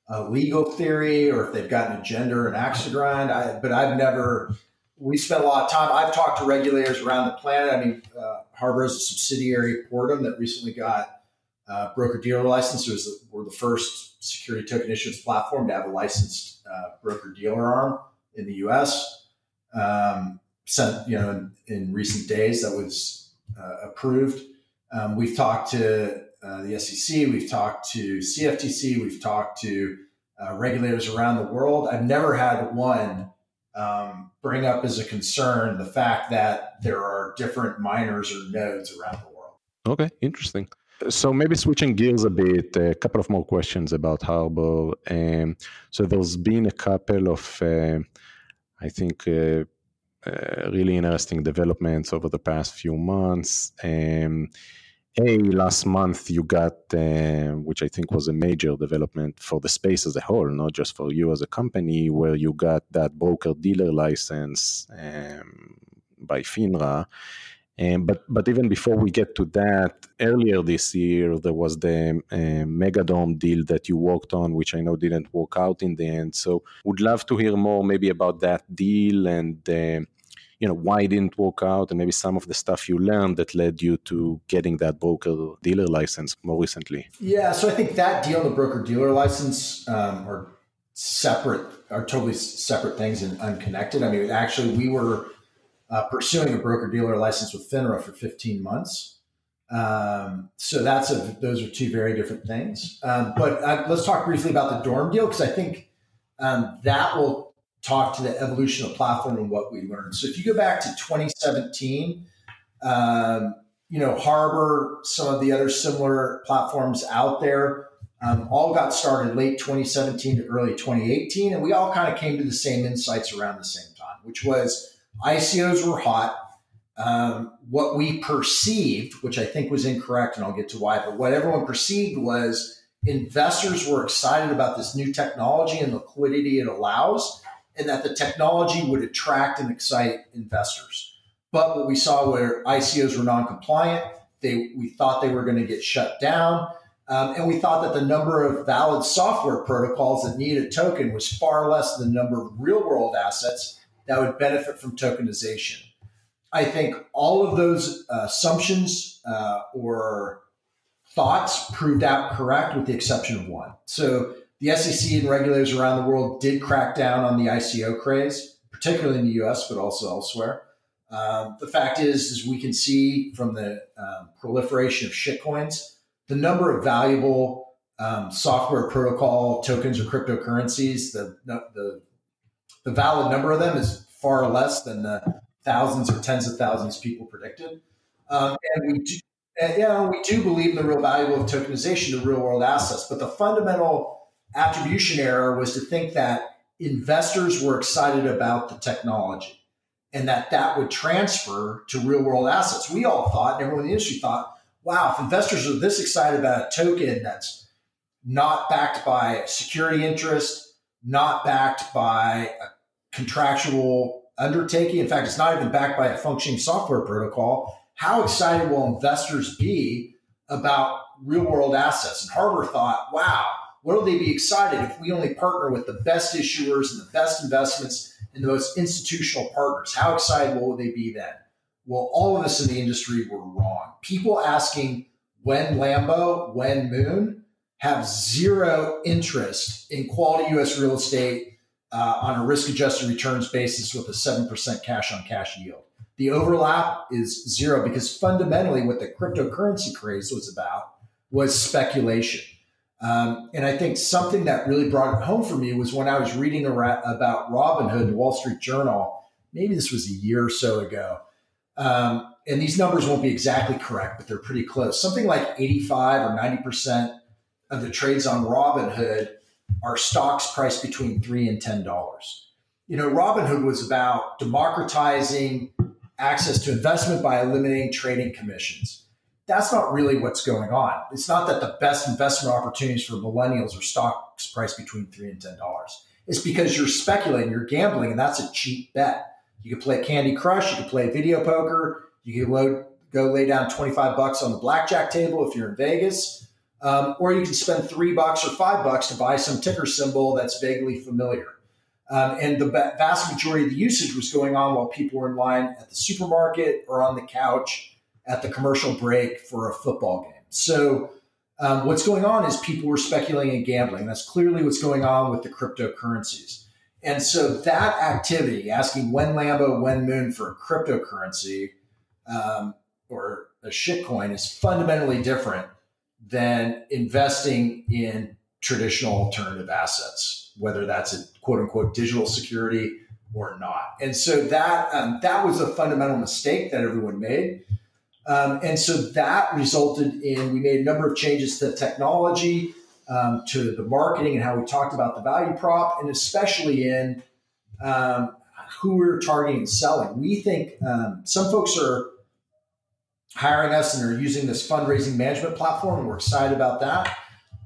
a legal theory or if they've got an agenda or an axe to grind. I, but I've never we spent a lot of time. I've talked to regulators around the planet. I mean, uh, Harbor is a subsidiary of Portem that recently got uh, broker dealer license. It was the, we're the first security token issuance platform to have a licensed uh, broker dealer arm in the U.S. um, sent, you know, in, in, recent days that was uh, approved. Um, we've talked to uh, the SEC, we've talked to CFTC, we've talked to uh, regulators around the world. I've never had one um, bring up as a concern the fact that there are different miners or nodes around the world. Okay, interesting. So maybe switching gears a bit, a couple of more questions about Harbor. Um, so there's been a couple of, uh, I think, uh, uh, really interesting developments over the past few months. Um, a last month you got, uh, which I think was a major development for the space as a whole, not just for you as a company, where you got that broker dealer license um, by FINRA. Um, but but even before we get to that, earlier this year there was the uh, Megadome deal that you worked on, which I know didn't work out in the end. So would love to hear more maybe about that deal and uh, you know why it didn't work out, and maybe some of the stuff you learned that led you to getting that broker dealer license more recently. Yeah, so I think that deal, the broker dealer license, um, are separate, are totally separate things and unconnected. I mean, actually, we were uh, pursuing a broker dealer license with FINRA for 15 months. Um, so that's a, those are two very different things. Um, but uh, let's talk briefly about the dorm deal because I think um, that will talk to the evolution of platform and what we learned. So if you go back to 2017, um, you know Harbor, some of the other similar platforms out there. Um, all got started late 2017 to early 2018, and we all kind of came to the same insights around the same time, which was ICOs were hot. Um, what we perceived, which I think was incorrect, and I'll get to why, but what everyone perceived was investors were excited about this new technology and liquidity it allows, and that the technology would attract and excite investors. But what we saw were ICOs were non-compliant. They we thought they were going to get shut down. Um, and we thought that the number of valid software protocols that needed a token was far less than the number of real world assets that would benefit from tokenization. I think all of those uh, assumptions uh, or thoughts proved out correct with the exception of one. So the SEC and regulators around the world did crack down on the ICO craze, particularly in the US, but also elsewhere. Um, the fact is, as we can see from the um, proliferation of shitcoins, the number of valuable um, software protocol tokens or cryptocurrencies, the, the the valid number of them is far less than the thousands or tens of thousands people predicted. Um, and we do, and, you know, we do believe in the real value of tokenization to real world assets. But the fundamental attribution error was to think that investors were excited about the technology and that that would transfer to real world assets. We all thought, and everyone in the industry thought, wow, if investors are this excited about a token that's not backed by security interest, not backed by a contractual undertaking. In fact, it's not even backed by a functioning software protocol. How excited will investors be about real world assets? And Harbor thought, wow, what will they be excited if we only partner with the best issuers and the best investments and the most institutional partners? How excited will they be then? Well, all of us in the industry were wrong. People asking when Lambo, when Moon, have zero interest in quality U.S. real estate uh, on a risk adjusted returns basis with a 7% cash on cash yield. The overlap is zero because fundamentally what the cryptocurrency craze was about was speculation. Um, and I think something that really brought it home for me was when I was reading about Robinhood Wall Street Journal, maybe this was a year or so ago. Um, and these numbers won't be exactly correct, but they're pretty close. Something like 85 or 90% of the trades on Robinhood are stocks priced between three and ten dollars. You know, Robinhood was about democratizing access to investment by eliminating trading commissions. That's not really what's going on. It's not that the best investment opportunities for millennials are stocks priced between three and ten dollars. It's because you're speculating, you're gambling, and that's a cheap bet. You can play Candy Crush, you can play video poker, you can load, go lay down 25 bucks on the blackjack table if you're in Vegas um, or you can spend three bucks or five bucks to buy some ticker symbol that's vaguely familiar. Um, and the vast majority of the usage was going on while people were in line at the supermarket or on the couch at the commercial break for a football game. So, um, what's going on is people were speculating and gambling. That's clearly what's going on with the cryptocurrencies. And so that activity, asking when Lambo, when Moon for a cryptocurrency um, or a shitcoin, is fundamentally different than investing in traditional alternative assets, whether that's a quote unquote digital security or not. And so that um, that was a fundamental mistake that everyone made. Um, and so that resulted in we made a number of changes to the technology, um, to the marketing, and how we talked about the value prop, and especially in um, who we're targeting and selling. We think um, some folks are hiring us and are using this fundraising management platform, and we're excited about that.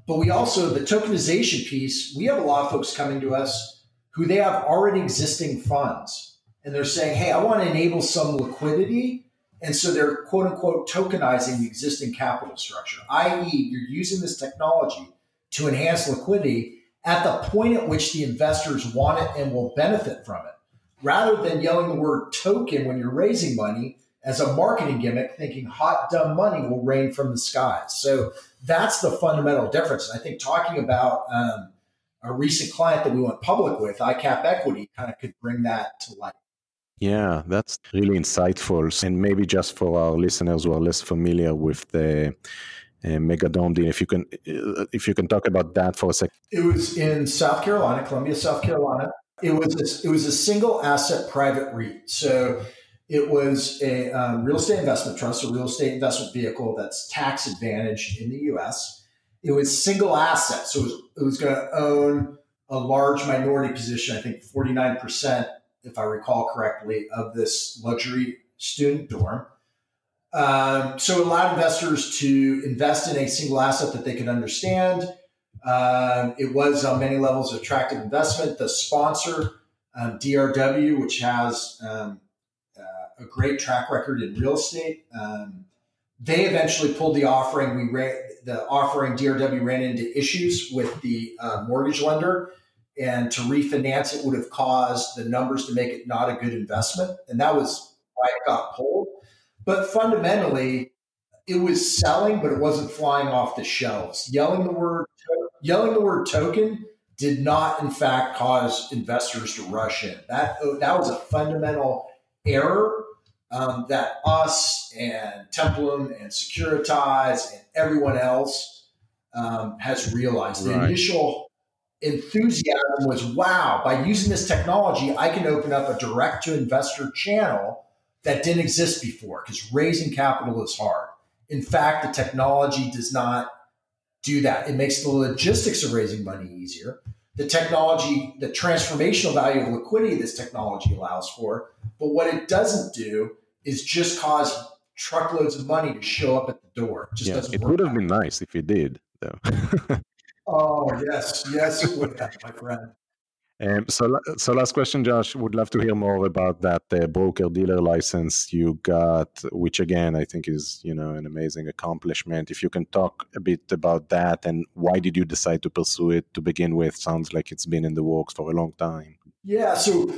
But we also, the tokenization piece, we have a lot of folks coming to us who they have already existing funds. And they're saying, hey, I want to enable some liquidity. And so they're quote unquote tokenizing the existing capital structure, i.e., you're using this technology to enhance liquidity at the point at which the investors want it and will benefit from it. Rather than yelling the word token when you're raising money, as a marketing gimmick, thinking hot, dumb money will rain from the skies. So that's the fundamental difference. I think talking about um, a recent client that we went public with, ICAP Equity, kind of could bring that to light. Yeah, that's really insightful. And maybe just for our listeners who are less familiar with the uh, Megadome deal, if you can, uh, if you can talk about that for a second. It was in South Carolina, Columbia, South Carolina. It was a, it was a single asset private REIT. So it was a um, real estate investment trust, a real estate investment vehicle that's tax advantaged in the U.S. It was single asset, so it was, was going to own a large minority position. I think forty nine percent, if I recall correctly, of this luxury student dorm. Um, so it allowed investors to invest in a single asset that they could understand. Um, it was on many levels attractive investment. The sponsor, um, DRW, which has um, a great track record in real estate. Um, they eventually pulled the offering. We ran the offering. DRW ran into issues with the uh, mortgage lender, and to refinance it would have caused the numbers to make it not a good investment, and that was why it got pulled. But fundamentally, it was selling, but it wasn't flying off the shelves. Yelling the word, yelling the word token did not, in fact, cause investors to rush in. That that was a fundamental error um, that us and Templum and Securitize and everyone else um, has realized. Right. The initial enthusiasm was wow, by using this technology, I can open up a direct to investor channel that didn't exist before because raising capital is hard. In fact, the technology does not do that. It makes the logistics of raising money easier. The technology, the transformational value of liquidity this technology allows for but what it doesn't do is just cause truckloads of money to show up at the door. It just yeah, it would have been nice if it did, though. oh yes, yes, it would have, my friend. Um, so, so last question, Josh. Would love to hear more about that uh, broker dealer license you got, which again I think is you know an amazing accomplishment. If you can talk a bit about that and why did you decide to pursue it to begin with? Sounds like it's been in the works for a long time. Yeah. So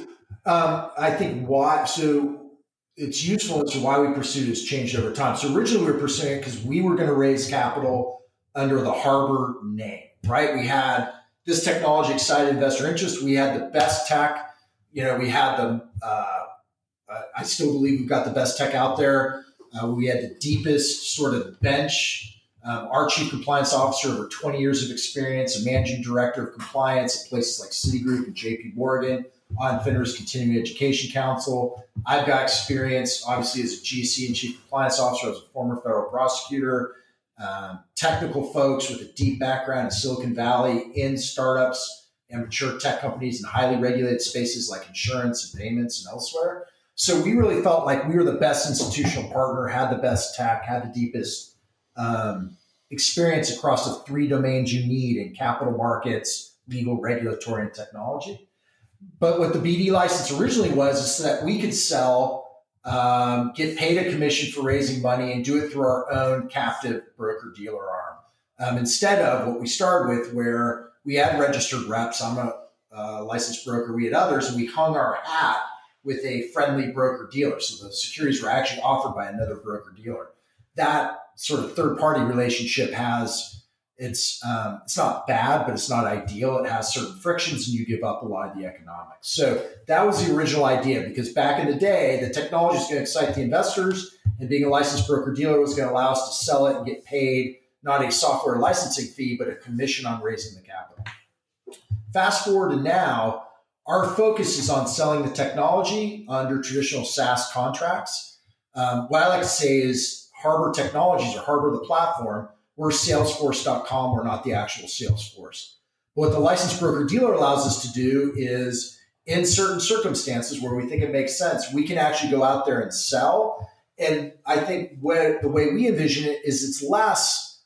um, I think why so its usefulness and why we pursued has changed over time. So originally we were pursuing it because we were going to raise capital under the Harbor name, right? We had this technology excited investor interest. We had the best tech. You know, we had the. Uh, I still believe we've got the best tech out there. Uh, we had the deepest sort of bench. Um, our chief compliance officer, over 20 years of experience, a managing director of compliance at places like Citigroup and JP Morgan on FINRA's Continuing Education Council. I've got experience, obviously, as a GC and Chief Compliance Officer, as a former federal prosecutor, um, technical folks with a deep background in Silicon Valley in startups and mature tech companies in highly regulated spaces like insurance and payments and elsewhere. So we really felt like we were the best institutional partner, had the best tech, had the deepest um, experience across the three domains you need in capital markets, legal, regulatory, and technology. But what the BD license originally was is that we could sell, um, get paid a commission for raising money, and do it through our own captive broker dealer arm. Um, instead of what we started with, where we had registered reps, I'm a uh, licensed broker, we had others, and we hung our hat with a friendly broker dealer. So the securities were actually offered by another broker dealer. That sort of third party relationship has It's um, it's not bad, but it's not ideal. It has certain frictions, and you give up a lot of the economics. So that was the original idea. Because back in the day, the technology is going to excite the investors, and being a licensed broker dealer was going to allow us to sell it and get paid not a software licensing fee, but a commission on raising the capital. Fast forward to now, our focus is on selling the technology under traditional SaaS contracts. Um, what I like to say is Harbor Technologies or Harbor the platform we're Salesforce.com. We're not the actual Salesforce. But What the licensed broker dealer allows us to do is, in certain circumstances where we think it makes sense, we can actually go out there and sell. And I think what, the way we envision it is it's less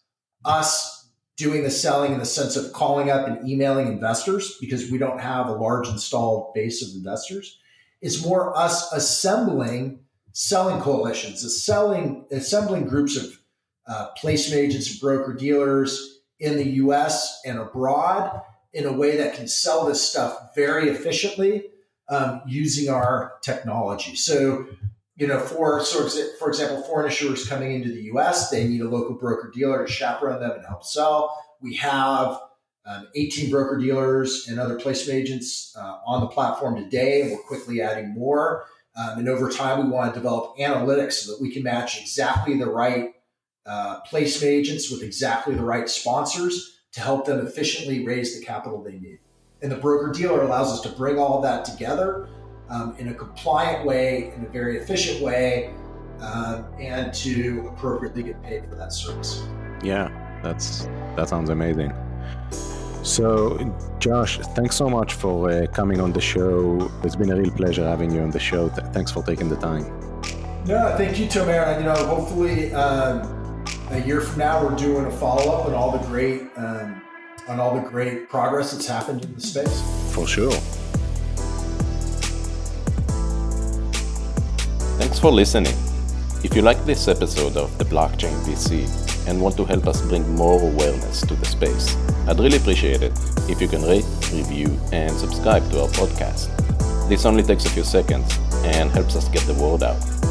us doing the selling in the sense of calling up and emailing investors because we don't have a large installed base of investors. It's more us assembling selling coalitions, selling, assembling groups of uh, placement agents and broker dealers in the US and abroad in a way that can sell this stuff very efficiently um, using our technology. So, you know, for for example, foreign issuers coming into the U.S., they need a local broker dealer to chaperone them and help sell. We have um, 18 broker dealers and other placement agents uh, on the platform today, and we're quickly adding more. Um, and over time, we want to develop analytics so that we can match exactly the right uh, placement agents with exactly the right sponsors to help them efficiently raise the capital they need. And the broker dealer allows us to bring all of that together um, in a compliant way, in a very efficient way, um, and to appropriately get paid for that service. Yeah, that's that sounds amazing. So, Josh, thanks so much for uh, coming on the show. It's been a real pleasure having you on the show. Th- thanks for taking the time. No, thank you, Tomer. You know, hopefully. Um, a year from now, we're doing a follow up on all the great um, on all the great progress that's happened in the space. For sure. Thanks for listening. If you like this episode of the Blockchain VC and want to help us bring more awareness to the space, I'd really appreciate it if you can rate, review, and subscribe to our podcast. This only takes a few seconds and helps us get the word out.